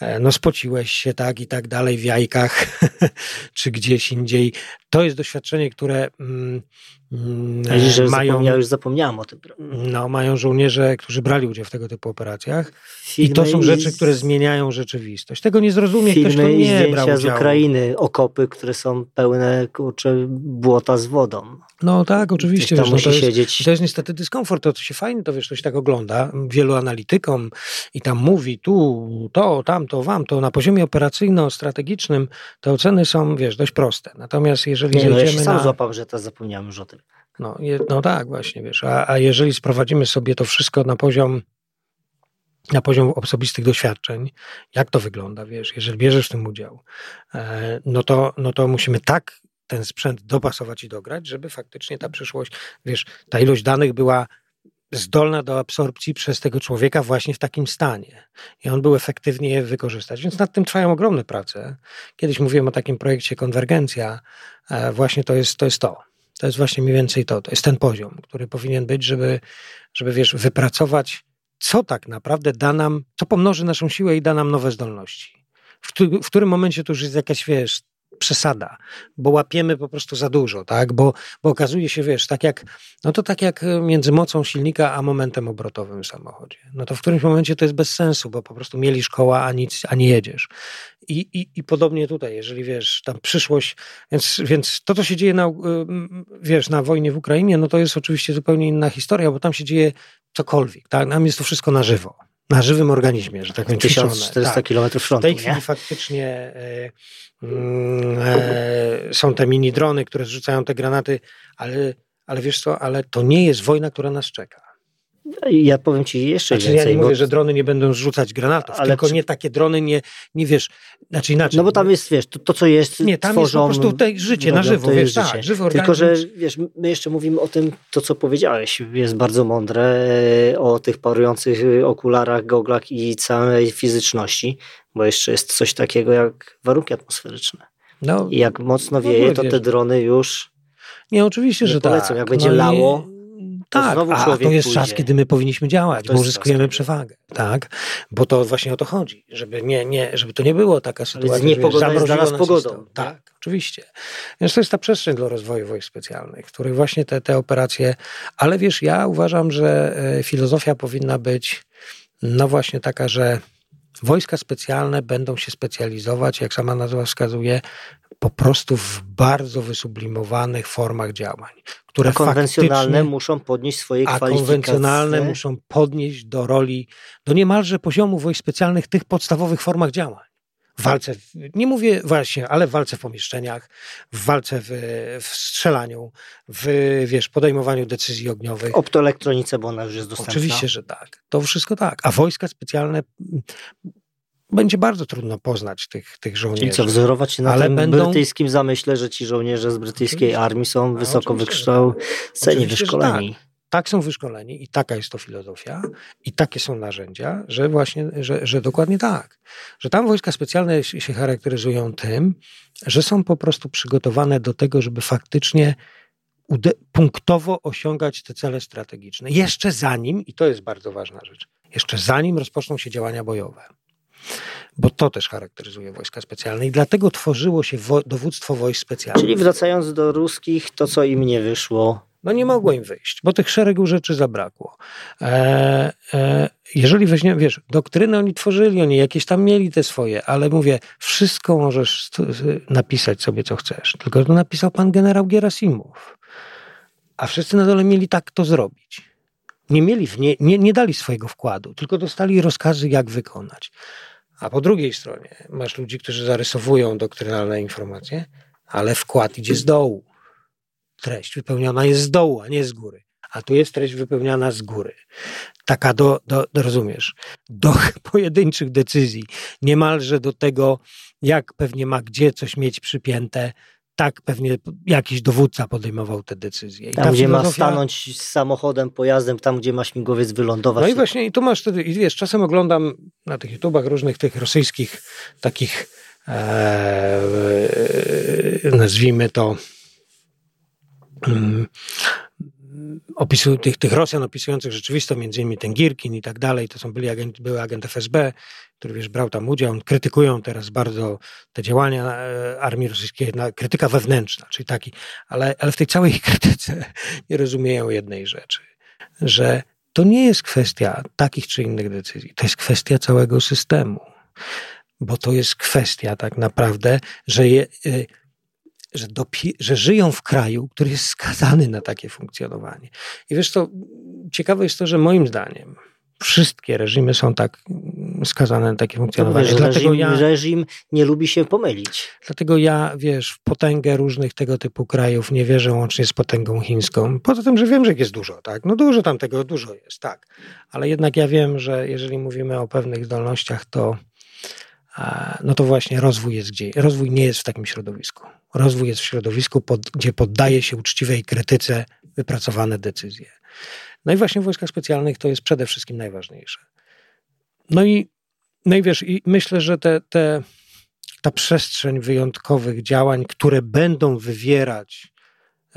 e, no spociłeś się, tak i tak dalej w jajkach, [laughs] czy gdzieś indziej. To jest doświadczenie, które mm, Widzisz, że mają, ja już zapomniałem o tym. No, mają żołnierze, którzy brali udział w tego typu operacjach. Filmy I to są rzeczy, które zmieniają rzeczywistość. Tego nie zrozumie Filmy ktoś, kto nie brał z Ukrainy, okopy, które są pełne kurczę, błota z wodą. No tak, oczywiście. Wiesz, no to, jest, to jest niestety dyskomfort. To, co się fajnie, to wiesz, ktoś tak ogląda, wielu analitykom i tam mówi tu, to, tamto, wam, to na poziomie operacyjno-strategicznym te oceny są, wiesz, dość proste. Natomiast jeżeli nie, no, ja się sam na... złapał, że to zapomniałem już o tym. No, no tak, właśnie, wiesz. A, a jeżeli sprowadzimy sobie to wszystko na poziom na poziom osobistych doświadczeń, jak to wygląda, wiesz, jeżeli bierzesz w tym udział, e, no to, no to musimy tak ten sprzęt dopasować i dograć, żeby faktycznie ta przyszłość, wiesz, ta ilość danych była zdolna do absorpcji przez tego człowieka właśnie w takim stanie. I on był efektywnie je wykorzystać. Więc nad tym trwają ogromne prace. Kiedyś mówiłem o takim projekcie Konwergencja. E, właśnie to jest to. Jest to. To jest właśnie mniej więcej to. To jest ten poziom, który powinien być, żeby, żeby wiesz, wypracować, co tak naprawdę da nam, co pomnoży naszą siłę i da nam nowe zdolności. W, w którym momencie to już jest jakaś, wiesz, przesada, bo łapiemy po prostu za dużo, tak? Bo, bo okazuje się, wiesz, tak jak, no to tak jak między mocą silnika a momentem obrotowym w samochodzie. No to w którymś momencie to jest bez sensu, bo po prostu mieli szkoła, a nic, a nie jedziesz. I, i, I podobnie tutaj, jeżeli wiesz, tam przyszłość, więc, więc to, co się dzieje na, wiesz, na wojnie w Ukrainie, no to jest oczywiście zupełnie inna historia, bo tam się dzieje cokolwiek, tak? Nam jest to wszystko na żywo na żywym organizmie, że tak powiem. 1400 tak. km frontu. W tej chwili nie? faktycznie mm, e, są te mini drony, które zrzucają te granaty, ale, ale wiesz co, ale to nie jest wojna, która nas czeka. Ja powiem ci jeszcze znaczy, więcej. Ja nie mówię, że drony nie będą rzucać granatów, ale tylko przy... nie takie drony, nie, nie wiesz, znaczy inaczej. No bo tam jest, wiesz, to, to co jest, Nie, tam tworzą, jest po prostu życie na żywo, wiesz, życie. tak, żywy Tylko, że wiesz, my jeszcze mówimy o tym, to co powiedziałeś, jest bardzo mądre, e, o tych parujących okularach, goglach i całej fizyczności, bo jeszcze jest coś takiego jak warunki atmosferyczne. No, I jak mocno wieje, to te drony już nie, oczywiście, że polecą. tak. Jak będzie no lało, tak, a to jest czas, kiedy my powinniśmy działać, bo uzyskujemy czas, przewagę, tak? Bo to właśnie o to chodzi, żeby, nie, nie, żeby to nie było taka sytuacja, nie pogoda jest dla nas pogodą. Tak, tak, oczywiście. Więc to jest ta przestrzeń dla rozwoju wojsk specjalnych, w której właśnie te, te operacje, ale wiesz, ja uważam, że e, filozofia powinna być no właśnie taka, że wojska specjalne będą się specjalizować, jak sama nazwa wskazuje, po prostu w bardzo wysublimowanych formach działań. Które a konwencjonalne muszą podnieść swoje kwalifikacje. A konwencjonalne muszą podnieść do roli, do niemalże poziomu wojsk specjalnych tych podstawowych formach działań. W walce, nie mówię właśnie, ale w walce w pomieszczeniach, w walce w, w strzelaniu, w wiesz, podejmowaniu decyzji ogniowych. Optoelektronice, bo ona już jest dostępna. Oczywiście, że tak. To wszystko tak. A wojska specjalne będzie bardzo trudno poznać tych, tych żołnierzy. Czyli co, wzorować się na Ale tym będą- brytyjskiej zamyśle, że ci żołnierze z brytyjskiej Oczywiście. armii są wysoko wykształceni, Oczywiście, że wyszkoleni. Tak są wyszkoleni i taka jest to filozofia i takie są narzędzia, że właśnie, że, że dokładnie tak. Że tam wojska specjalne się charakteryzują tym, że są po prostu przygotowane do tego, żeby faktycznie punktowo osiągać te cele strategiczne. Jeszcze zanim, i to jest bardzo ważna rzecz, jeszcze zanim rozpoczną się działania bojowe. Bo to też charakteryzuje wojska specjalne i dlatego tworzyło się wo- dowództwo wojsk specjalnych. Czyli wracając do ruskich, to co im nie wyszło, No nie mogło im wyjść, bo tych szeregu rzeczy zabrakło. E, e, jeżeli weźmiemy, wiesz, doktryny oni tworzyli, oni jakieś tam mieli te swoje, ale mówię, wszystko możesz napisać sobie, co chcesz. Tylko to napisał pan generał Gerasimow. A wszyscy na dole mieli tak to zrobić. Nie mieli, nie, nie, nie dali swojego wkładu, tylko dostali rozkazy, jak wykonać. A po drugiej stronie masz ludzi, którzy zarysowują doktrynalne informacje, ale wkład idzie z dołu treść wypełniona jest z dołu, a nie z góry. A tu jest treść wypełniana z góry. Taka do, do, do rozumiesz, do [laughs] pojedynczych decyzji, niemalże do tego, jak pewnie ma gdzie coś mieć przypięte, tak pewnie jakiś dowódca podejmował te decyzje. I tam ta gdzie ma filozofia- stanąć z samochodem, pojazdem, tam gdzie ma śmigłowiec wylądować. No i właśnie, i tu masz wtedy, i wiesz, czasem oglądam na tych YouTubach różnych tych rosyjskich takich, e, nazwijmy to, opisu, tych, tych Rosjan opisujących rzeczywistość, między innymi ten Girkin i tak dalej, to są byli agent, były agent FSB, który wiesz, brał tam udział, krytykują teraz bardzo te działania e, armii rosyjskiej, krytyka wewnętrzna, czyli taki, ale, ale w tej całej [laughs] krytyce nie rozumieją jednej rzeczy, że to nie jest kwestia takich czy innych decyzji, to jest kwestia całego systemu, bo to jest kwestia tak naprawdę, że je, y, że, dopi- że żyją w kraju, który jest skazany na takie funkcjonowanie. I wiesz to, ciekawe jest to, że moim zdaniem wszystkie reżimy są tak mm, skazane na takie To funkcjonowanie. wiesz, Dlatego reżim, ja, reżim nie lubi się pomylić. dlatego ja, wiesz, w potęgę różnych tego typu krajów nie wierzę łącznie z potęgą chińską. Poza tym, że wiem, że jest dużo, tak? No dużo tam tego, dużo jest, tak. Ale jednak ja wiem, że jeżeli mówimy o pewnych zdolnościach, to no to właśnie rozwój jest gdzie. Rozwój nie jest w takim środowisku. Rozwój jest w środowisku, pod, gdzie poddaje się uczciwej krytyce wypracowane decyzje. No i właśnie w wojskach specjalnych to jest przede wszystkim najważniejsze. No i, no i wiesz, i myślę, że te, te, ta przestrzeń wyjątkowych działań, które będą wywierać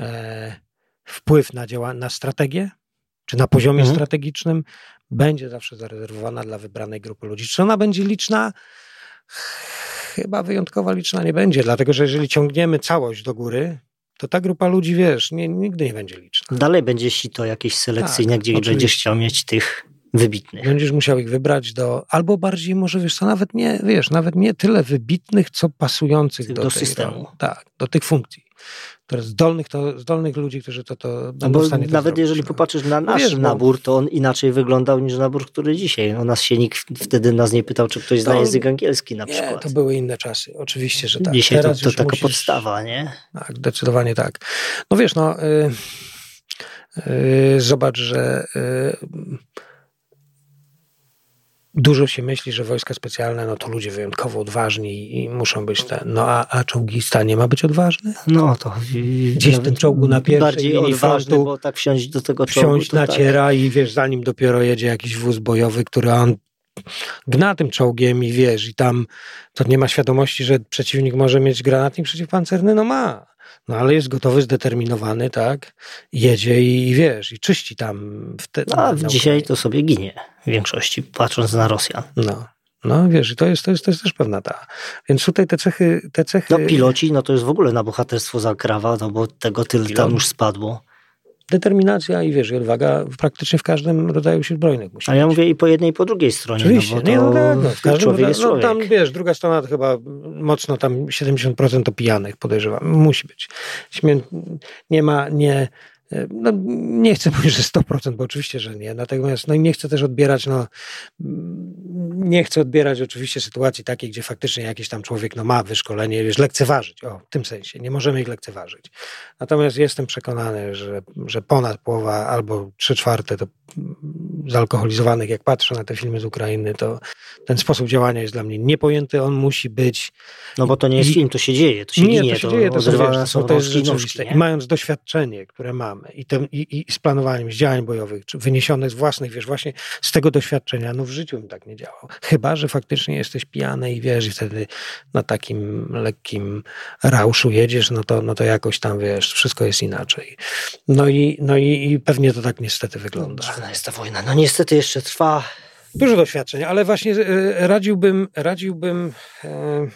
e, wpływ na, działa, na strategię, czy na poziomie Mhm. strategicznym, będzie zawsze zarezerwowana dla wybranej grupy ludzi. Czy ona będzie liczna? Chyba wyjątkowa liczna nie będzie, dlatego że jeżeli ciągniemy całość do góry, to ta grupa ludzi, wiesz, nie, nigdy nie będzie liczna. Dalej będzie sito jakieś selekcyjne, Tak, gdzie oczywiście. będziesz chciał mieć tych wybitnych. Będziesz musiał ich wybrać do, albo bardziej może, wiesz co, nawet nie, wiesz, nawet nie tyle wybitnych, co pasujących do, Do systemu. roli. Tak, do tych funkcji. Teraz zdolnych, to, zdolnych ludzi, którzy to, to No będą bo w stanie to nawet jeżeli no. popatrzysz na nasz wiesz, nabór, to on inaczej wyglądał niż nabór, który dzisiaj. O nas się nikt wtedy nas nie pytał, czy ktoś zna To- język angielski na Nie, przykład. to były inne czasy, oczywiście, że tak. Dzisiaj to, Teraz to już taka musisz- podstawa, nie? Tak, zdecydowanie tak. No wiesz, no y, y, zobacz, że y, dużo się myśli, że wojska specjalne, no to ludzie wyjątkowo odważni i muszą być te, no a, a czołgista nie ma być odważny? No to Gdzieś w tym czołgu na pierwszej bardziej linii odważny, frontu bo tak wsiąść do tego czołgu. Wsiąść to tak. naciera i wiesz, zanim dopiero jedzie jakiś wóz bojowy, który on gna tym czołgiem i wiesz, i tam to nie ma świadomości, że przeciwnik może mieć granatnik przeciwpancerny, no ma. No ale jest gotowy, zdeterminowany, tak? Jedzie i, i wiesz, i czyści tam. Wtedy, No, a dzisiaj to sobie ginie w większości, patrząc na Rosjan. No, no wiesz, i to jest, to, jest, to jest też pewna ta. Więc tutaj te cechy, te cechy No piloci, no to jest w ogóle na bohaterstwo zakrawa, no bo tego tyle Pilot. tam już spadło. Determinacja i wiesz, i odwaga praktycznie w każdym rodzaju sił zbrojnych musi A ja być. mówię i po jednej, i po drugiej stronie, Oczywiście, no bo nie, no tak, no, w każdym człowiek no, tam wiesz, druga strona to chyba mocno tam 70% opijanych podejrzewam, musi być. Śmie- Nie ma, nie, no, nie chcę [laughs] mówić, że 100%, bo oczywiście, że nie. Natomiast no, nie chcę też odbierać, no, nie chcę odbierać oczywiście sytuacji takiej, gdzie faktycznie jakiś tam człowiek no, ma wyszkolenie, wiesz, lekceważyć. O, w tym sensie. Nie możemy ich lekceważyć. Natomiast jestem przekonany, że, że ponad połowa albo trzy czwarte to zalkoholizowanych, jak patrzę na te filmy z Ukrainy, to ten sposób działania jest dla mnie niepojęty. On musi być. No bo to nie jest film, to się dzieje. To się nie, ginie, to się dzieje, to, są, wiesz, to, są, to jest rzeczywiste. I mając doświadczenie, które i, tym, i, i z planowaniem, z działań bojowych, czy wyniesione z własnych, wiesz, właśnie z tego doświadczenia, no w życiu bym tak nie działał. Chyba, że faktycznie jesteś pijany i wiesz, i wtedy na takim lekkim rauszu jedziesz, no to, no to jakoś tam, wiesz, wszystko jest inaczej. No i, no i, i pewnie to tak niestety wygląda. Dziwna jest ta wojna. No niestety jeszcze trwa. Dużo doświadczeń, ale właśnie e, radziłbym, radziłbym e,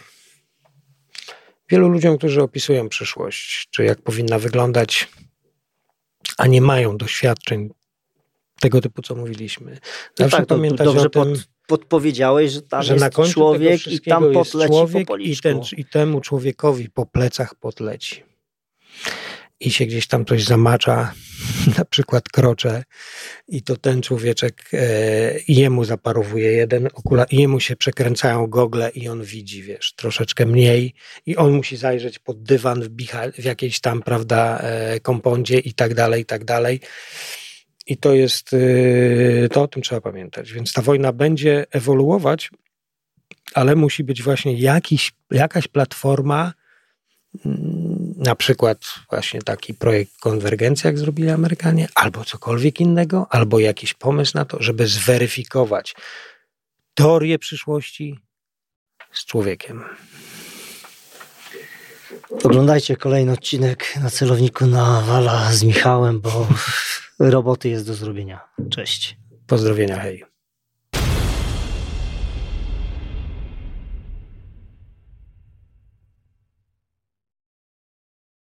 wielu ludziom, którzy opisują przyszłość, czy jak powinna wyglądać, a nie mają doświadczeń tego typu, co mówiliśmy. Zawsze no tak, pamiętać dobrze o tym, pod, podpowiedziałeś, że tam że jest na człowiek i tam podleci człowiek po i, ten, i temu człowiekowi po plecach podleci. I się gdzieś tam coś zamacza, [laughs] na przykład krocze i to ten człowieczek e, jemu zaparowuje jeden okular, jemu się przekręcają gogle i on widzi, wiesz, troszeczkę mniej i on musi zajrzeć pod dywan w, w jakiejś tam, prawda, e, kompondzie i tak dalej, i tak dalej. I to jest, e, to o tym trzeba pamiętać. Więc ta wojna będzie ewoluować, ale musi być właśnie jakiś, jakaś platforma, na przykład właśnie taki projekt konwergencja, jak zrobili Amerykanie, albo cokolwiek innego, albo jakiś pomysł na to, żeby zweryfikować teorię przyszłości z człowiekiem. Oglądajcie kolejny odcinek na celowniku na Wala z Michałem, bo [laughs] roboty jest do zrobienia. Cześć. Pozdrowienia, hej.